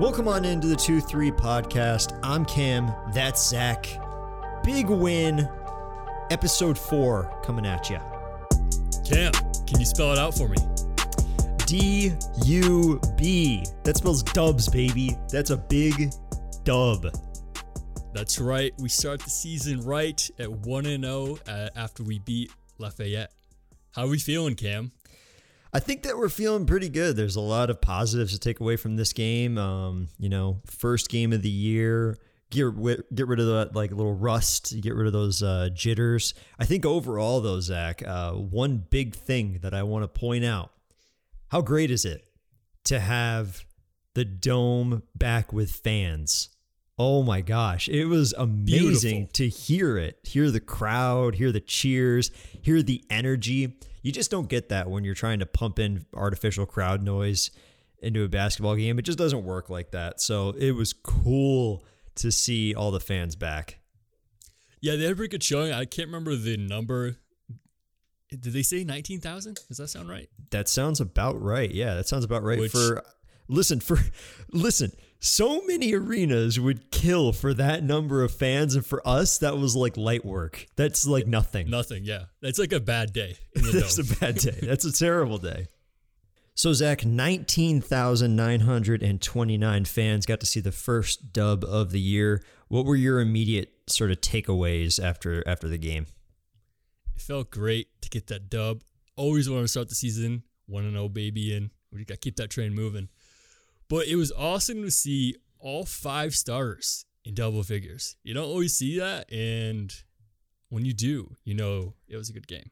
Welcome on into the 2 3 podcast. I'm Cam. That's Zach. Big win. Episode 4 coming at you. Cam, can you spell it out for me? D U B. That spells dubs, baby. That's a big dub. That's right. We start the season right at 1 and 0 uh, after we beat Lafayette. How are we feeling, Cam? I think that we're feeling pretty good. There's a lot of positives to take away from this game. Um, you know, first game of the year. Get rid, get rid of that like little rust. Get rid of those uh, jitters. I think overall, though, Zach, uh, one big thing that I want to point out: how great is it to have the dome back with fans? Oh my gosh, it was amazing Beautiful. to hear it, hear the crowd, hear the cheers, hear the energy. You just don't get that when you're trying to pump in artificial crowd noise into a basketball game. It just doesn't work like that. So it was cool to see all the fans back. Yeah, they had a pretty good showing. I can't remember the number. Did they say 19,000? Does that sound right? That sounds about right. Yeah, that sounds about right. Which, for listen, for listen, so many arenas would kill for that number of fans and for us that was like light work. That's like nothing. Nothing yeah. That's like a bad day that's a bad day. That's a terrible day. So zach 19929 fans got to see the first dub of the year. What were your immediate sort of takeaways after after the game? It felt great to get that dub. Always want to start the season 1-0 baby in. We got to keep that train moving but it was awesome to see all five stars in double figures. You don't always see that. And when you do, you know it was a good game.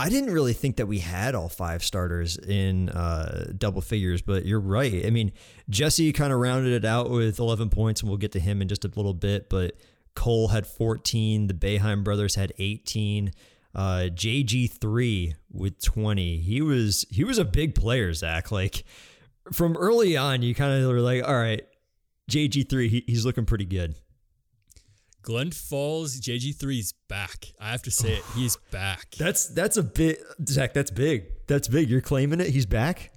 I didn't really think that we had all five starters in uh, double figures, but you're right. I mean, Jesse kind of rounded it out with 11 points, and we'll get to him in just a little bit. But Cole had 14. The Boeheim brothers had 18. Uh, JG3 with 20. He was he was a big player, Zach. Like from early on, you kind of were like, all right, JG3, he, he's looking pretty good. Glens Falls JG3 is back. I have to say it. He's back. That's that's a bit Zach, that's big. That's big. You're claiming it. He's back?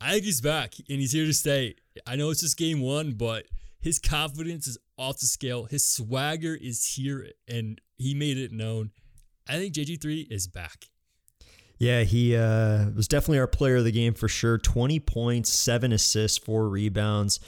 I think he's back and he's here to stay. I know it's just game one, but his confidence is off the scale. His swagger is here and he made it known. I think JG3 is back. Yeah, he uh, was definitely our player of the game for sure. 20 points, seven assists, four rebounds.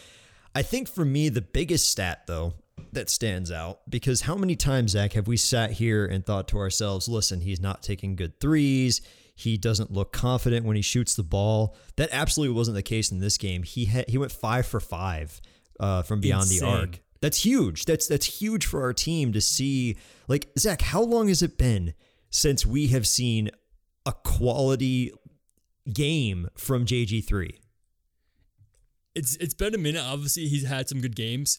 I think for me, the biggest stat, though, that stands out because how many times, Zach, have we sat here and thought to ourselves, listen, he's not taking good threes. He doesn't look confident when he shoots the ball. That absolutely wasn't the case in this game. He had, he went five for five uh, from beyond Insane. the arc. That's huge. That's that's huge for our team to see. Like Zach, how long has it been since we have seen a quality game from JG3. It's it's been a minute. Obviously, he's had some good games,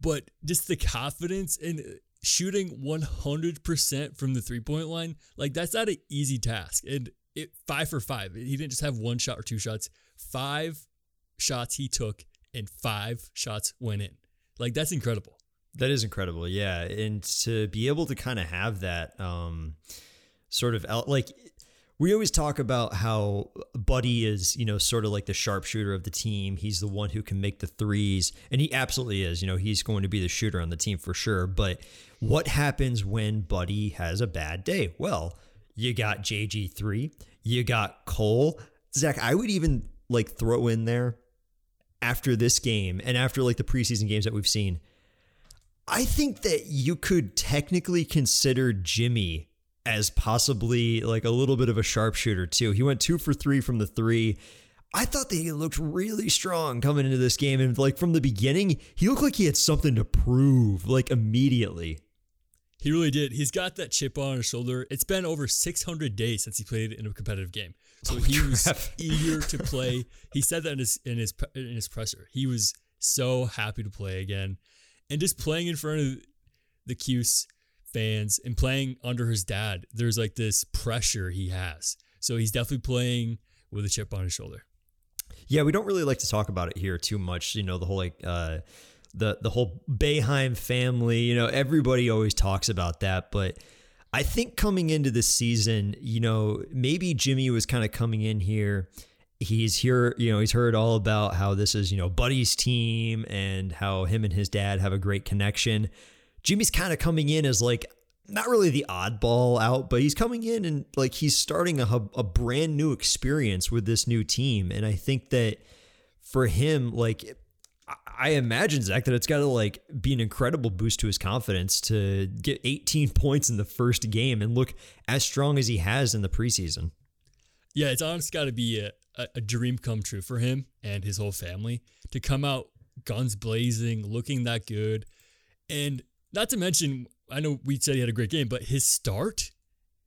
but just the confidence in shooting 100% from the three point line, like that's not an easy task. And it five for five. He didn't just have one shot or two shots. Five shots he took, and five shots went in. Like that's incredible. That is incredible. Yeah, and to be able to kind of have that um, sort of like we always talk about how Buddy is, you know, sort of like the sharpshooter of the team. He's the one who can make the threes, and he absolutely is. You know, he's going to be the shooter on the team for sure. But what happens when Buddy has a bad day? Well, you got JG3, you got Cole. Zach, I would even like throw in there after this game and after like the preseason games that we've seen. I think that you could technically consider Jimmy as possibly like a little bit of a sharpshooter too. He went two for three from the three. I thought that he looked really strong coming into this game. And like from the beginning, he looked like he had something to prove, like immediately. He really did. He's got that chip on his shoulder. It's been over 600 days since he played in a competitive game, so oh, he crap. was eager to play. He said that in his in his in his presser. He was so happy to play again, and just playing in front of the Cuse fans and playing under his dad, there's like this pressure he has. So he's definitely playing with a chip on his shoulder. Yeah, we don't really like to talk about it here too much. You know, the whole like uh, the the whole Boeheim family. You know, everybody always talks about that, but I think coming into the season, you know, maybe Jimmy was kind of coming in here he's here, you know, he's heard all about how this is, you know, Buddy's team and how him and his dad have a great connection. Jimmy's kind of coming in as like not really the oddball out, but he's coming in and like he's starting a, a brand new experience with this new team. And I think that for him, like, I imagine Zach that it's got to like be an incredible boost to his confidence to get 18 points in the first game and look as strong as he has in the preseason. Yeah, it's honestly got to be a, a dream come true for him and his whole family to come out guns blazing, looking that good. And not to mention, I know we said he had a great game, but his start,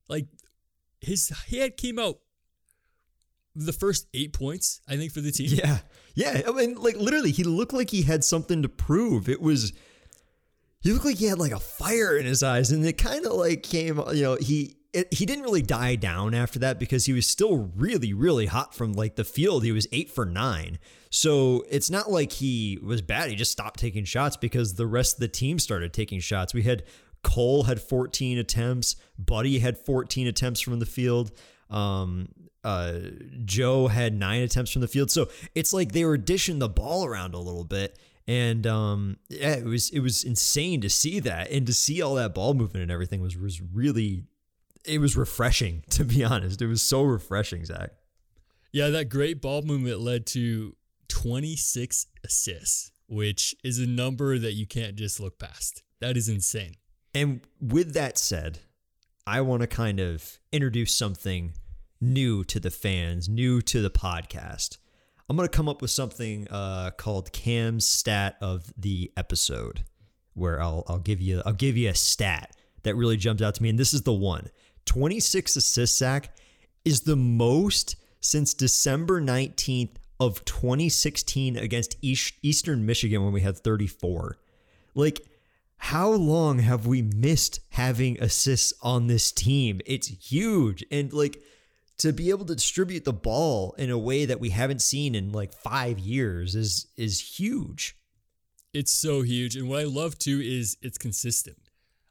like his he had came out the first eight points, I think, for the team. Yeah. Yeah. I mean, like literally, he looked like he had something to prove. It was he looked like he had like a fire in his eyes, and it kind of like came, you know, he it, he didn't really die down after that because he was still really, really hot from like the field. He was eight for nine. So it's not like he was bad. He just stopped taking shots because the rest of the team started taking shots. We had Cole had 14 attempts, Buddy had 14 attempts from the field. Um, uh, Joe had nine attempts from the field. So it's like they were dishing the ball around a little bit. And um, yeah, it was it was insane to see that and to see all that ball movement and everything was was really it was refreshing, to be honest. It was so refreshing, Zach. Yeah, that great ball movement led to 26 assists, which is a number that you can't just look past. That is insane. And with that said, I want to kind of introduce something new to the fans, new to the podcast. I'm going to come up with something uh, called Cam's stat of the episode, where I'll I'll give you I'll give you a stat that really jumps out to me, and this is the one. 26 assists, Zach, is the most since December 19th of 2016 against Eastern Michigan when we had 34. Like, how long have we missed having assists on this team? It's huge. And like to be able to distribute the ball in a way that we haven't seen in like 5 years is is huge. It's so huge. And what I love too is it's consistent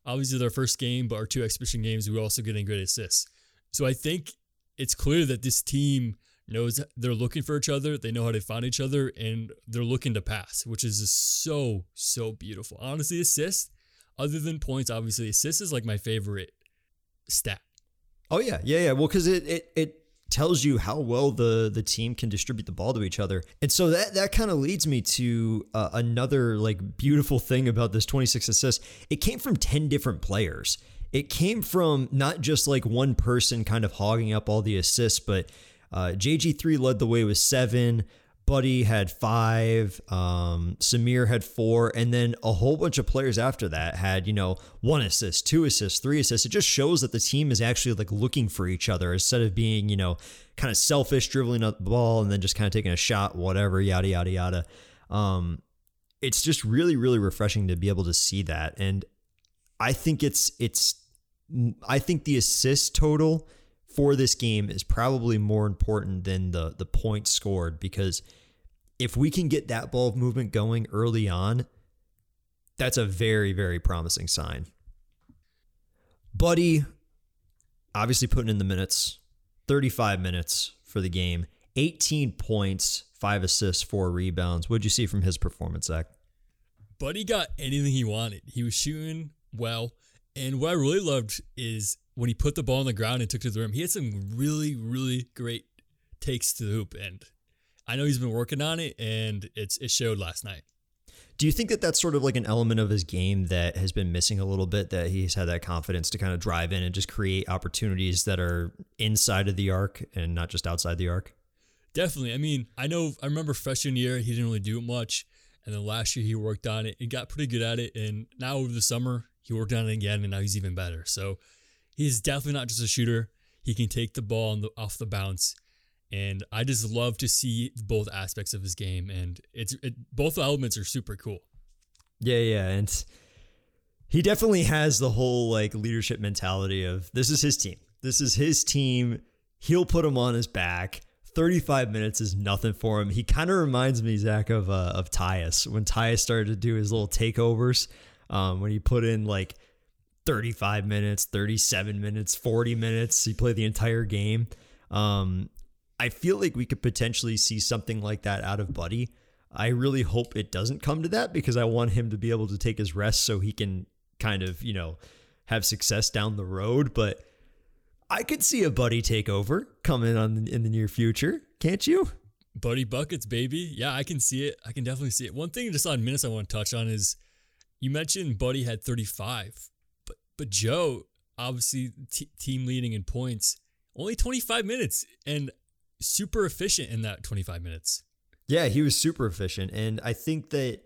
obviously their first game, but our two exhibition games, we were also getting great assists. So I think it's clear that this team knows they're looking for each other. They know how to find each other, and they're looking to pass, which is so so beautiful. Honestly, assists, other than points, obviously assists is like my favorite stat. Oh yeah, yeah, yeah. Well, because it it it tells you how well the the team can distribute the ball to each other. And so that that kind of leads me to uh, another like beautiful thing about this 26 assists. It came from 10 different players. It came from not just like one person kind of hogging up all the assists, but uh, JG3 led the way with seven. Buddy had five, um, Symir had four, and then a whole bunch of players after that had, you know, one assist, two assists, three assists. It just shows that the team is actually like looking for each other instead of being, you know, kind of selfish, dribbling up the ball and then just kind of taking a shot, whatever, yada, yada, yada. Um, it's just really, really refreshing to be able to see that. And I think it's, it's, I think the assist total for this game is probably more important than the the points scored because if we can get that ball movement going early on, that's a very very promising sign. Buddy obviously putting in the minutes, 35 minutes for the game, 18 points, 5 assists, 4 rebounds. What'd you see from his performance, Zach? Buddy got anything he wanted. He was shooting well. And what I really loved is when he put the ball on the ground and took to the rim, he had some really, really great takes to the hoop. And I know he's been working on it, and it's it showed last night. Do you think that that's sort of like an element of his game that has been missing a little bit? That he's had that confidence to kind of drive in and just create opportunities that are inside of the arc and not just outside the arc? Definitely. I mean, I know. I remember freshman year he didn't really do it much, and then last year he worked on it and got pretty good at it. And now over the summer he worked on it again, and now he's even better. So he's definitely not just a shooter. He can take the ball the, off the bounce, and I just love to see both aspects of his game. And it's it, both elements are super cool. Yeah, yeah, and he definitely has the whole like leadership mentality of this is his team. This is his team. He'll put him on his back. 35 minutes is nothing for him. He kind of reminds me, Zach, of uh, of Tyus when Tyus started to do his little takeovers. Um, when he put in like 35 minutes, 37 minutes, 40 minutes. He played the entire game. Um, I feel like we could potentially see something like that out of Buddy. I really hope it doesn't come to that because I want him to be able to take his rest so he can kind of, you know, have success down the road. But I could see a Buddy takeover coming on in the near future, can't you? Buddy buckets, baby. Yeah, I can see it. I can definitely see it. One thing just on minutes I want to touch on is you mentioned Buddy had 35, but Joe obviously t- team leading in points, only 25 minutes and super efficient in that 25 minutes. Yeah, he was super efficient. And I think that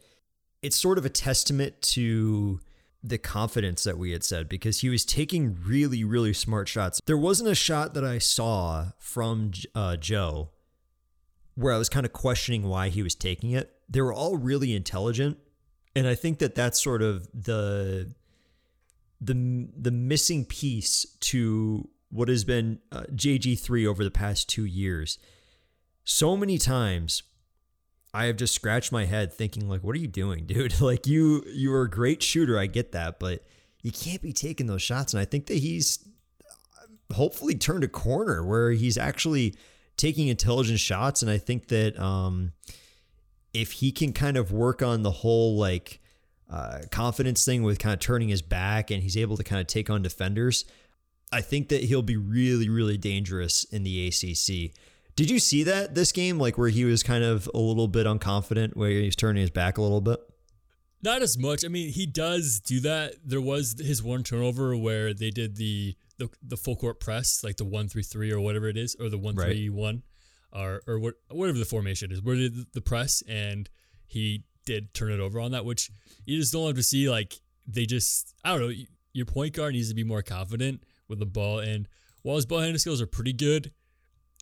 it's sort of a testament to the confidence that we had said because he was taking really, really smart shots. There wasn't a shot that I saw from uh, Joe where I was kind of questioning why he was taking it. They were all really intelligent. And I think that that's sort of the the the missing piece to what has been uh, JG3 over the past 2 years. So many times I have just scratched my head thinking like what are you doing, dude? Like you you are a great shooter, I get that, but you can't be taking those shots and I think that he's hopefully turned a corner where he's actually taking intelligent shots and I think that um if he can kind of work on the whole like uh, confidence thing with kind of turning his back and he's able to kind of take on defenders, I think that he'll be really, really dangerous in the ACC. Did you see that this game, like where he was kind of a little bit unconfident, where he's turning his back a little bit? Not as much. I mean, he does do that. There was his one turnover where they did the the, the full court press, like the one three three or whatever it is, or the one three one, or or what whatever the formation is. Where did the press and he did turn it over on that, which you just don't have to see. Like they just, I don't know. Your point guard needs to be more confident with the ball, and while his ball handling skills are pretty good,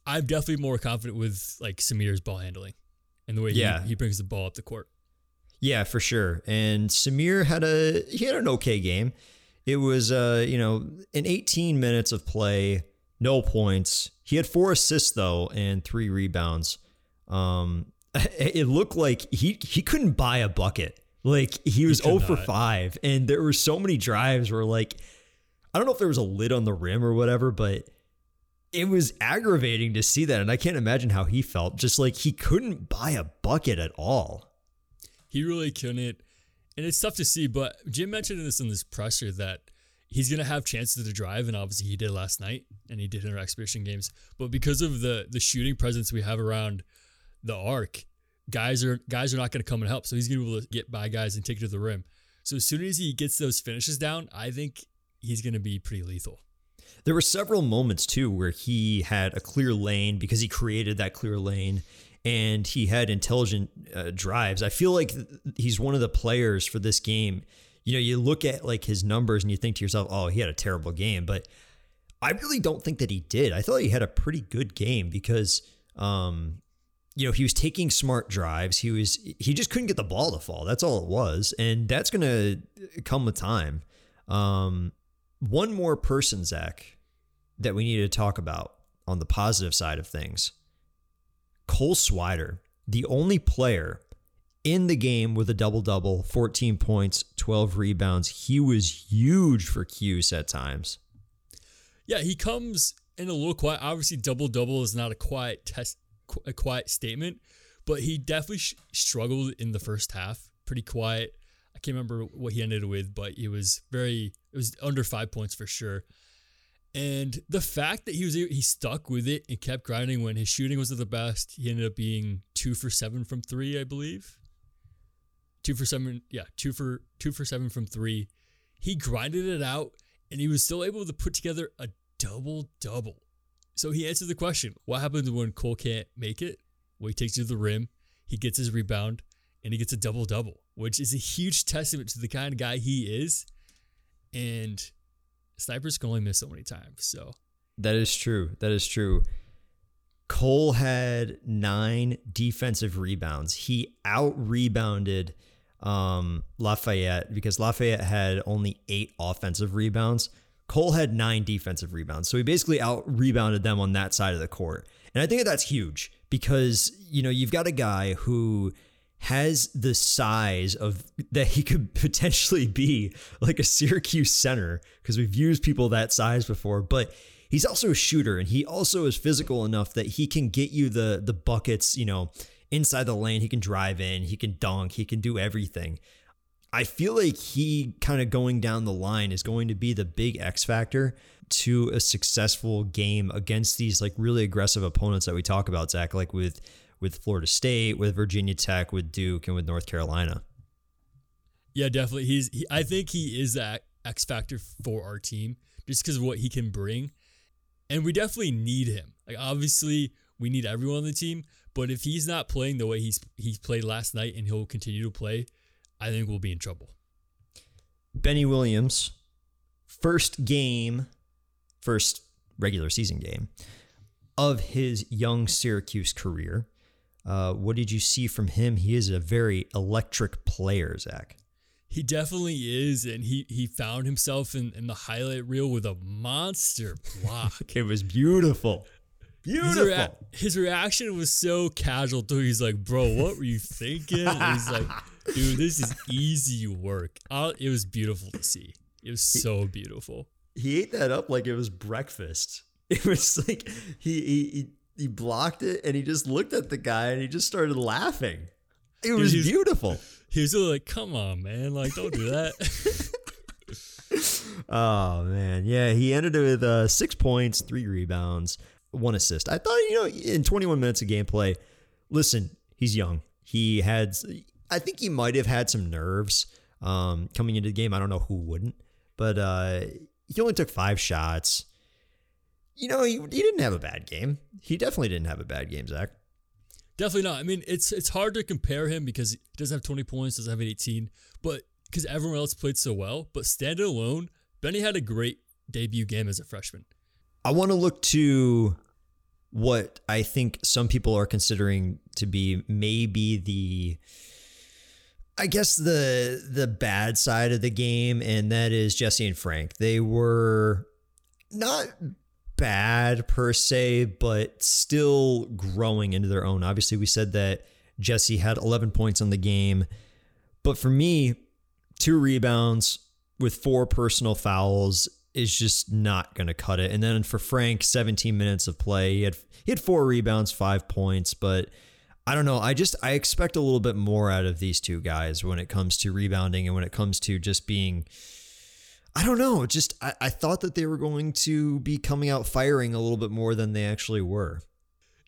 I'm definitely more confident with like Symir's ball handling and the way yeah. he, he brings the ball up the court. Yeah, for sure. And Samir had a he had an okay game. It was uh, you know, in 18 minutes of play, no points. He had four assists though and three rebounds. Um it looked like he he couldn't buy a bucket. Like he was he 0 for 5 and there were so many drives where like I don't know if there was a lid on the rim or whatever, but it was aggravating to see that. And I can't imagine how he felt. Just like he couldn't buy a bucket at all. He really couldn't. And it's tough to see, but Jim mentioned this in this presser that he's going to have chances to drive. And obviously he did last night and he did in our exhibition games. But because of the the shooting presence we have around the arc, guys are guys are not going to come and help. So he's going to be able to get by guys and take it to the rim. So as soon as he gets those finishes down, I think he's going to be pretty lethal. There were several moments too where he had a clear lane because he created that clear lane and he had intelligent uh, drives. I feel like he's one of the players for this game. You know, you look at like his numbers and you think to yourself, "Oh, he had a terrible game," but I really don't think that he did. I thought he had a pretty good game because um you know, he was taking smart drives. He was he just couldn't get the ball to fall. That's all it was. And that's to come with time. Um one more person, Zach, that we need to talk about on the positive side of things. Cole Swider, the only player in the game with a double double, 14 points, 12 rebounds. He was huge for Cuse at times. Yeah, he comes in a little quiet. Obviously, double double is not a quiet test, a quiet statement, but he definitely sh- struggled in the first half. Pretty quiet. I can't remember what he ended with, but it was very, it was under five points for sure. And the fact that he was he stuck with it and kept grinding when his shooting was at the best, he ended up being two for seven from three, I believe. Two for seven, yeah, two for two for seven from three. He grinded it out, and he was still able to put together a double double. So he answered the question: What happens when Cole can't make it? Well, he takes it to the rim, he gets his rebound, and he gets a double double, which is a huge testament to the kind of guy he is. And snipers can only miss so many times. So that is true. That is true. Cole had nine defensive rebounds. He out rebounded um, Lafayette because Lafayette had only eight offensive rebounds. Cole had nine defensive rebounds. So he basically out rebounded them on that side of the court. And I think that that's huge because, you know, you've got a guy who has the size of that he could potentially be like a Syracuse center because we've used people that size before, but he's also a shooter and he also is physical enough that he can get you the the buckets, you know, inside the lane. He can drive in, he can dunk, he can do everything. I feel like he kind of going down the line is going to be the big X factor to a successful game against these like really aggressive opponents that we talk about, Zach, like with with Florida State, with Virginia Tech, with Duke, and with North Carolina. Yeah, definitely. He's. He, I think he is that X factor for our team just because of what he can bring, and we definitely need him. Like obviously, we need everyone on the team, but if he's not playing the way he's he's played last night, and he'll continue to play, I think we'll be in trouble. Benny Williams, first game, first regular season game of his young Syracuse career. Uh, what did you see from him? He is a very electric player, Zach. He definitely is, and he he found himself in, in the highlight reel with a monster block. it was beautiful. Beautiful. His, rea- his, reaction was so casual too. He's like, "Bro, what were you thinking?" he's like, "Dude, this is easy work." it was beautiful to see. It was so beautiful. He ate that up like it was breakfast. It was like he he he blocked it and he just looked at the guy and he just started laughing. It was beautiful. He was like, "Come on, man! Like, don't do that." oh man, yeah. He ended it with uh, six points, three rebounds, one assist. I thought, you know, in 21 minutes of gameplay, listen, he's young. He had, I think he might have had some nerves um, coming into the game. I don't know who wouldn't, but uh, he only took five shots. You know, he, he didn't have a bad game. He definitely didn't have a bad game, Zach. Definitely not. I mean, it's it's hard to compare him because he doesn't have 20 points, doesn't have 18, but because everyone else played so well. But standing alone, Benny had a great debut game as a freshman. I want to look to what I think some people are considering to be maybe the I guess the the bad side of the game and that is Jesse and Frank. They were not bad per se, but still growing into their own. Obviously, we said that Jesse had 11 points on the game, but for me, two rebounds with four personal fouls is just not going to cut it. And then for Frank, 17 minutes of play, he had he had four rebounds, five points, but I don't know. I just I expect a little bit more out of these two guys when it comes to rebounding and when it comes to just being I don't know. Just I, I thought that they were going to be coming out firing a little bit more than they actually were.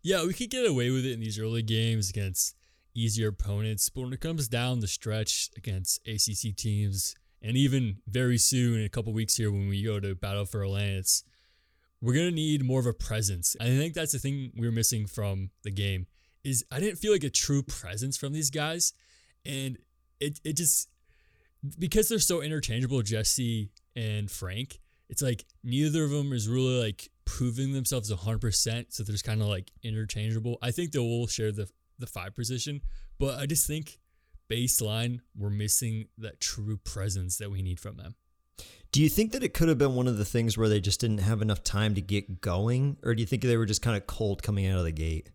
Yeah, we could get away with it in these early games against easier opponents, but when it comes down the stretch against ACC teams, and even very soon, in a couple weeks here, when we go to battle for Atlantis, we're gonna need more of a presence. I think that's the thing we we're missing from the game. Is I didn't feel like a true presence from these guys, and it it just because they're so interchangeable, Jesse and Frank. It's like neither of them is really like proving themselves 100%. So there's kind of like interchangeable. I think they will all share the the five position, but I just think baseline we're missing that true presence that we need from them. Do you think that it could have been one of the things where they just didn't have enough time to get going, or do you think they were just kind of cold coming out of the gate?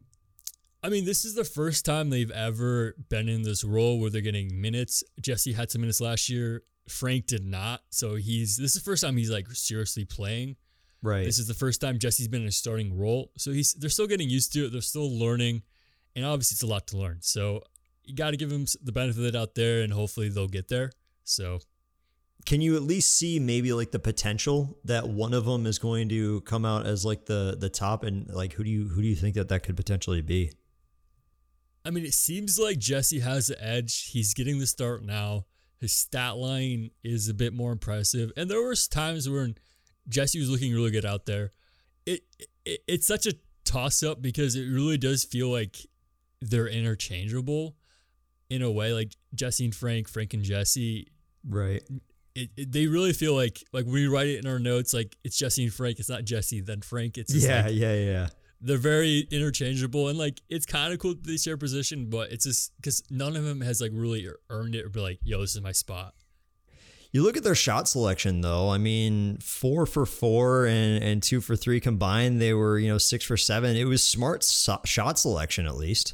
I mean, this is the first time they've ever been in this role where they're getting minutes. Jesse had some minutes last year. Frank did not. So he's this is the first time he's like seriously playing. Right. This is the first time Jesse's been in a starting role. So he's they're still getting used to it. They're still learning. And obviously it's a lot to learn. So you got to give them the benefit of it out there and hopefully they'll get there. So can you at least see maybe like the potential that one of them is going to come out as like the the top and like who do you who do you think that that could potentially be? I mean, it seems like Jesse has the edge. He's getting the start now. His stat line is a bit more impressive, and there was times when Jesse was looking really good out there. It, it it's such a toss up because it really does feel like they're interchangeable in a way. Like Jesse and Frank, Frank and Jesse, right? It, it, they really feel like like we write it in our notes like it's Jesse and Frank. It's not Jesse then Frank. It's yeah, like, yeah, yeah they're very interchangeable and like it's kind of cool that they share position, but it's just because none of them has like really earned it or be like, yo, this is my spot. You look at their shot selection though. I mean, four for four and, and two for three combined. They were, you know, six for seven. It was smart so- shot selection at least.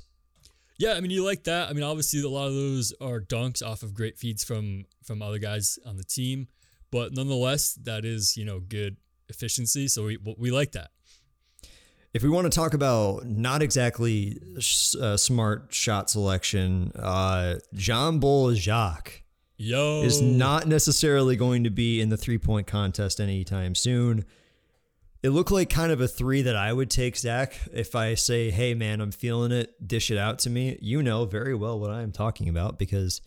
Yeah, I mean, you like that. I mean, obviously, a lot of those are dunks off of great feeds from from other guys on the team, but nonetheless, that is you know good efficiency. So we we like that. If we want to talk about not exactly uh, smart shot selection, uh, John Bol Ajak Yo is not necessarily going to be in the three point contest anytime soon. It looked like kind of a three that I would take, Zach. If I say, hey, man, I'm feeling it, dish it out to me, you know very well what I am talking about because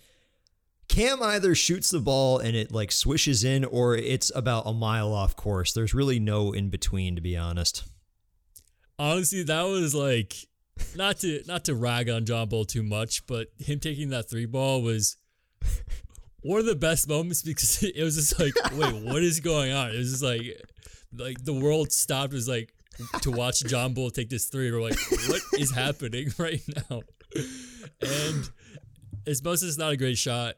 Cam either shoots the ball and it like swishes in or it's about a mile off course. There's really no in between, to be honest. Honestly, that was like not to not to rag on John Bol too much, but him taking that three ball was one of the best moments because it was just like, wait, what is going on? It was just like like the world stopped was like to watch John Bol take this three. We're like, what is happening right now? And as much as it's not a great shot,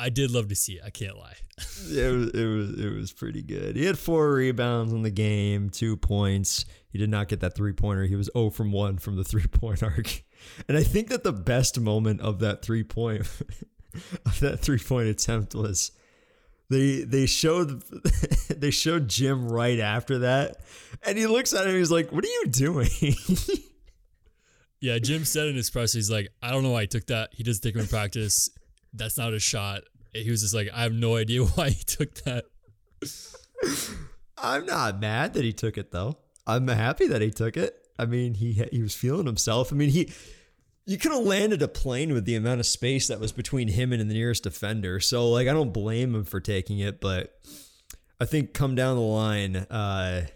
I did love to see it. I can't lie. it was it was it was pretty good. He had four rebounds in the game, two points. He did not get that three pointer. He was 0 from 1 from the three point arc. And I think that the best moment of that three point of that three point attempt was they they showed they showed Jim right after that, and he looks at him. He's like, "What are you doing?" yeah, Jim said in his press, he's like, "I don't know why he took that. He doesn't take him in practice. That's not a shot." He was just like, "I have no idea why he took that." I'm not mad that he took it though. I'm happy that he took it. I mean, he he was feeling himself. I mean, he you could have landed a plane with the amount of space that was between him and the nearest defender. So like I don't blame him for taking it, but I think come down the line, uh,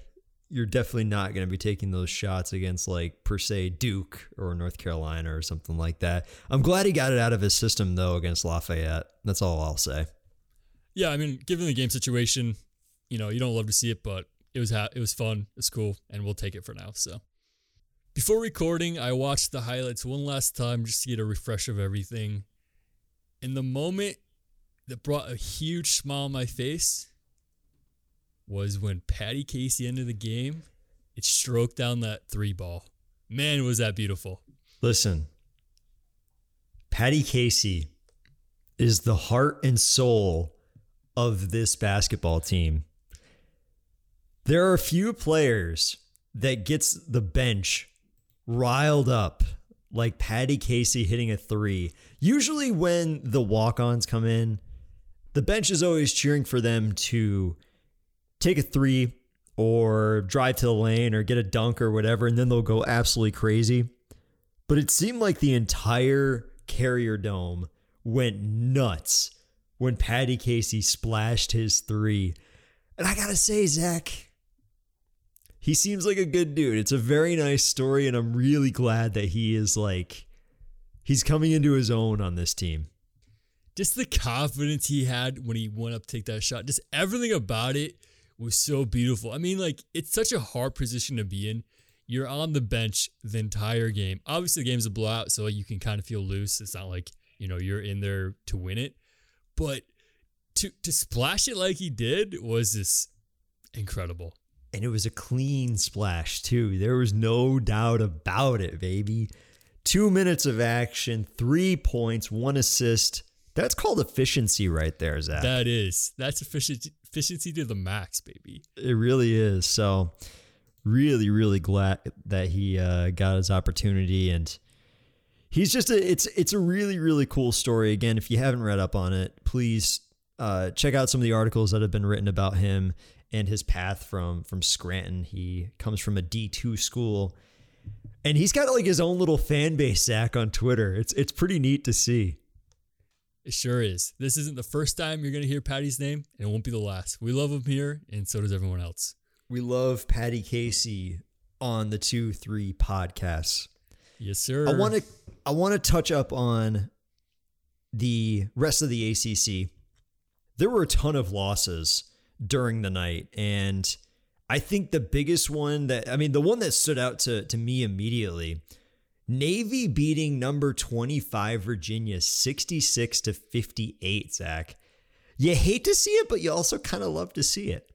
you're definitely not going to be taking those shots against like per se Duke or North Carolina or something like that. I'm glad he got it out of his system though against Lafayette. That's all I'll say. Yeah, I mean, given the game situation, you know, you don't love to see it, but it was ha- it was fun, it's cool, and we'll take it for now. So. Before recording, I watched the highlights one last time just to get a refresh of everything. And the moment that brought a huge smile on my face was when Patty Casey ended the game. It stroked down that three ball. Man, was that beautiful. Listen, Patty Casey is the heart and soul of this basketball team. There are few players that gets the bench riled up like Patty Casey hitting a three. Usually, when the walk ons come in, the bench is always cheering for them to take a three or drive to the lane or get a dunk or whatever, and then they'll go absolutely crazy. But it seemed like the entire Carrier Dome went nuts when Patty Casey splashed his three. And I gotta say, Zach, he seems like a good dude. It's a very nice story, and I'm really glad that he is like he's coming into his own on this team. Just the confidence he had when he went up to take that shot, just everything about it was so beautiful. I mean, like it's such a hard position to be in. You're on the bench the entire game. Obviously, the game's a blowout, so you can kind of feel loose. It's not like you know you're in there to win it, but to to splash it like he did was just incredible and it was a clean splash too. There was no doubt about it, baby. Two minutes of action, three points, one assist. That's called efficiency right there, Zach. That is. That's efficiency efficiency to the max, baby. It really is. So really, really glad that he uh, got his opportunity and he's just a it's it's a really, really cool story. Again, if you haven't read up on it, please uh, check out some of the articles that have been written about him and his path from from Scranton. He comes from a D2 school. And he's got like his own little fan base, Zach, on Twitter. It's it's pretty neat to see. It sure is. This isn't the first time you're going to hear Patty's name, and it won't be the last. We love him here, and so does everyone else. We love Patty Casey on the 2 3 podcasts. Yes, sir. I want to I want to touch up on the rest of the ACC. There were a ton of losses during the night. And I think the biggest one that, I mean, the one that stood out to, to me immediately Navy beating number 25 Virginia 66 to 58, Zach. You hate to see it, but you also kind of love to see it.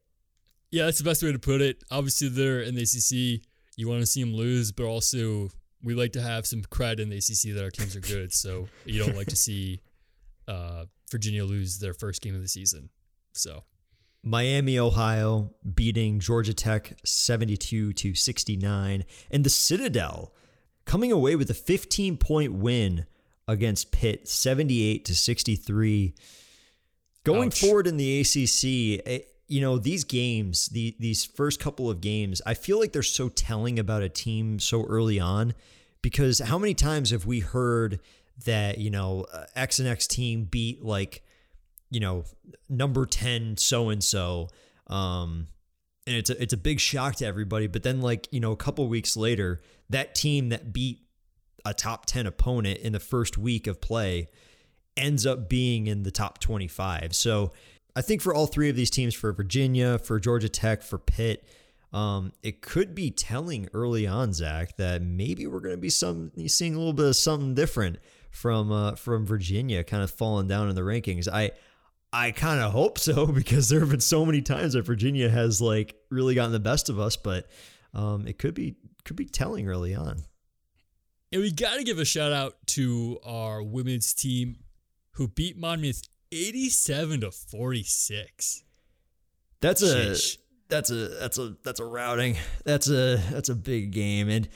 Yeah, that's the best way to put it. Obviously, they're in the ACC. You want to see them lose, but also we like to have some cred in the ACC that our teams are good. So you don't like to see uh, Virginia lose their first game of the season. So Miami, Ohio beating Georgia Tech 72 to 69, and the Citadel coming away with a 15 point win against Pitt 78 to 63. Going Ouch. forward in the ACC, eh, you know, these games, the, these first couple of games, I feel like they're so telling about a team so early on because how many times have we heard that, you know, uh, X and X team beat like, you know, number 10 so and so um and it's a, it's a big shock to everybody, but then like, you know, a couple weeks later, that team that beat a top 10 opponent in the first week of play ends up being in the top 25. So I think for all three of these teams, for Virginia, for Georgia Tech, for Pitt, um, it could be telling early on, Zach, that maybe we're going to be some seeing a little bit of something different from uh, from Virginia, kind of falling down in the rankings. I I kind of hope so because there have been so many times that Virginia has like really gotten the best of us, but um, it could be could be telling early on. And we got to give a shout out to our women's team who beat Monmouth 87 to 46. That's a that's a that's a that's a routing. That's a that's a big game and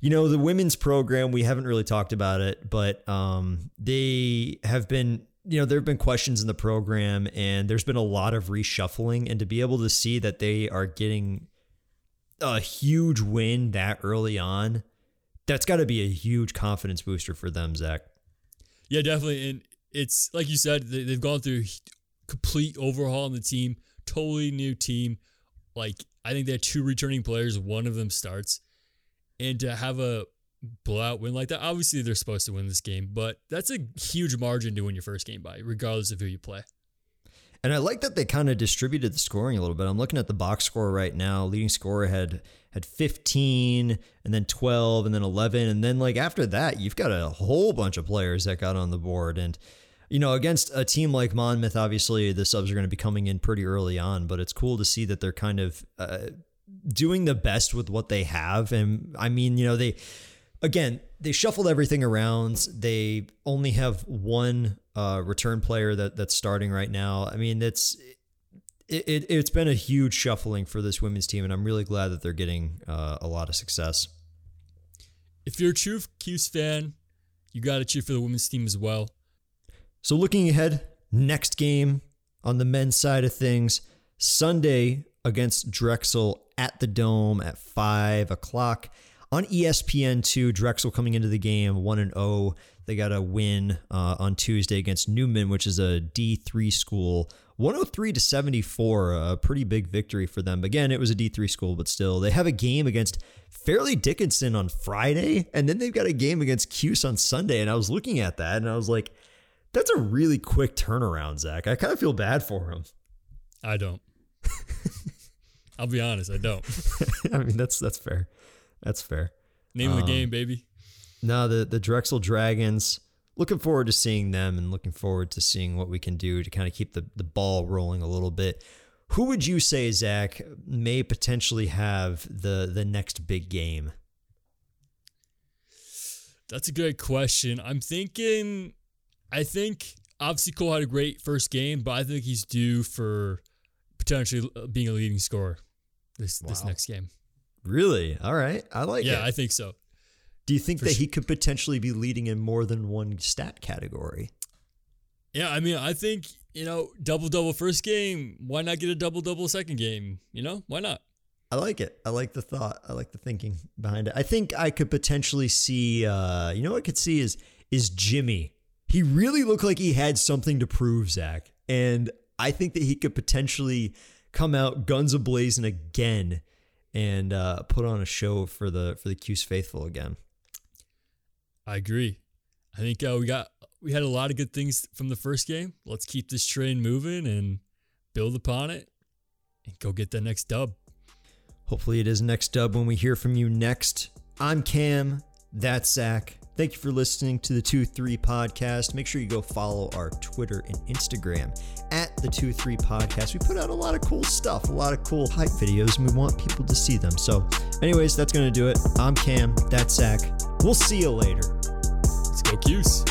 you know the women's program we haven't really talked about it, but um they have been you know there have been questions in the program and there's been a lot of reshuffling and to be able to see that they are getting a huge win that early on that's got to be a huge confidence booster for them, Zach. Yeah, definitely. And it's like you said, they, they've gone through complete overhaul on the team, totally new team. Like I think they had two returning players, one of them starts, and to have a blowout win like that, obviously they're supposed to win this game, but that's a huge margin to win your first game by, regardless of who you play. And I like that they kind of distributed the scoring a little bit. I'm looking at the box score right now. Leading scorer had had 15 and then 12 and then 11 and then like after that, you've got a whole bunch of players that got on the board and you know, against a team like Monmouth, obviously the subs are going to be coming in pretty early on, but it's cool to see that they're kind of uh, doing the best with what they have. And I mean, you know, they again, they shuffled everything around. They only have one uh, return player that that's starting right now. I mean, it's it, it it's been a huge shuffling for this women's team, and I'm really glad that they're getting uh, a lot of success. If you're a true Cuse fan, you got to cheer for the women's team as well. So looking ahead, next game on the men's side of things, Sunday against Drexel at the Dome at five o'clock on E ESPN two. Drexel coming into the game one and zero. They got a win uh, on Tuesday against Neumann, which is a D three school. 103 to 74, a pretty big victory for them. Again, it was a D3 school, but still, they have a game against Fairleigh Dickinson on Friday, and then they've got a game against Cuse on Sunday. And I was looking at that, and I was like, that's a really quick turnaround, Zach. I kind of feel bad for him. I don't. I'll be honest, I don't. I mean, that's that's fair. That's fair. Name of the Um, game, baby. No, the the Drexel Dragons. Looking forward to seeing them and looking forward to seeing what we can do to kind of keep the, the ball rolling a little bit. Who would you say, Zach, may potentially have the the next big game? That's a great question. I'm thinking, I think obviously Cole had a great first game, but I think he's due for potentially being a leading scorer this this next game. Really? All right. I like yeah, it. Yeah, I think so. do you think for that su- he could potentially be leading in more than one stat category? Yeah, I mean, I think you know, double double first game. Why not get a double double second game? You know, why not? I like it. I like the thought. I like the thinking behind it. I think I could potentially see. Uh, you know, what I could see is is Jimmy. He really looked like he had something to prove, Zach, and I think that he could potentially come out guns a blazing again and uh, put on a show for the for the Cuse faithful again. I agree. I think uh, we got we had a lot of good things from the first game. Let's keep this train moving and build upon it and go get the next dub. Hopefully, it is next dub when we hear from you next. I'm Cam. That's Zach. Thank you for listening to the 2 3 podcast. Make sure you go follow our Twitter and Instagram at the 2 3 podcast. We put out a lot of cool stuff, a lot of cool hype videos, and we want people to see them. So, anyways, that's going to do it. I'm Cam. That's Zach. We'll see you later. Let's go, Cuse.